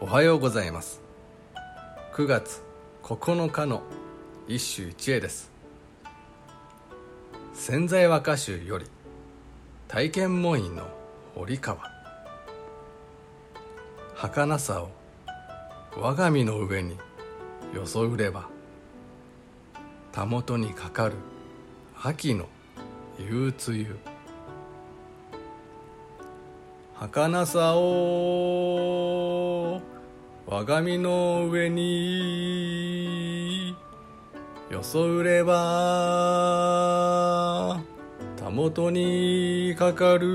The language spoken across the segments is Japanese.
おはようございます。9月9日の一首一会です。潜在和歌集より体験門院の堀川。儚さを我が身の上によそうればたもとにかかる秋の憂鬱ゆ儚さを我が身の上によそうればたもとにかかる。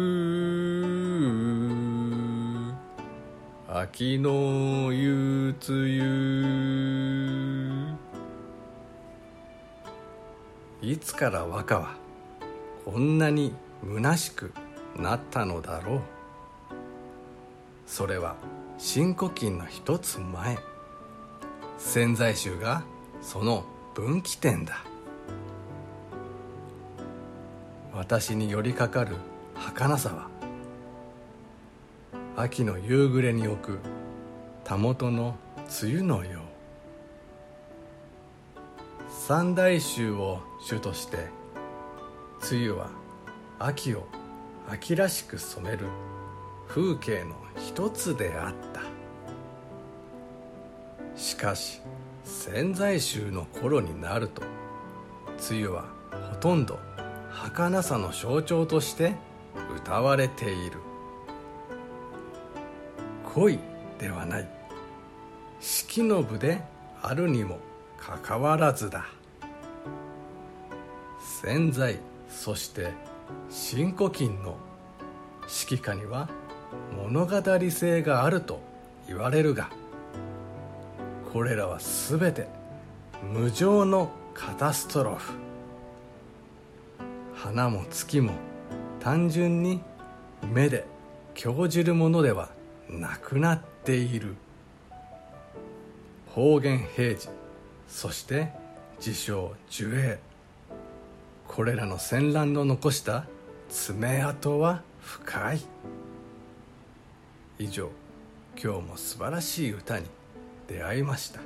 秋の憂鬱ゆいつから和歌はこんなに虚しくなったのだろう。それは新古今の一つ前。潜在集がその分岐点だ。私に寄りかかる儚さは秋の夕暮れに置くたもとの梅雨のよう。三大衆を主として梅雨は秋を秋らしく染める。風景の一つであった。しかし潜在衆の頃になると梅雨はほとんど儚さの象徴として歌われている。恋ではない。式の部であるにもかかわらずだ。潜在そして新古今の指揮下には物語性があると言われるがこれらは全て無情のカタストロフ。花も月も単純に目で興じるものではなくなっている。方言平治そして自称樹影。これらの戦乱の残した爪痕は深い。以上今日も素晴らしい歌に出会いました。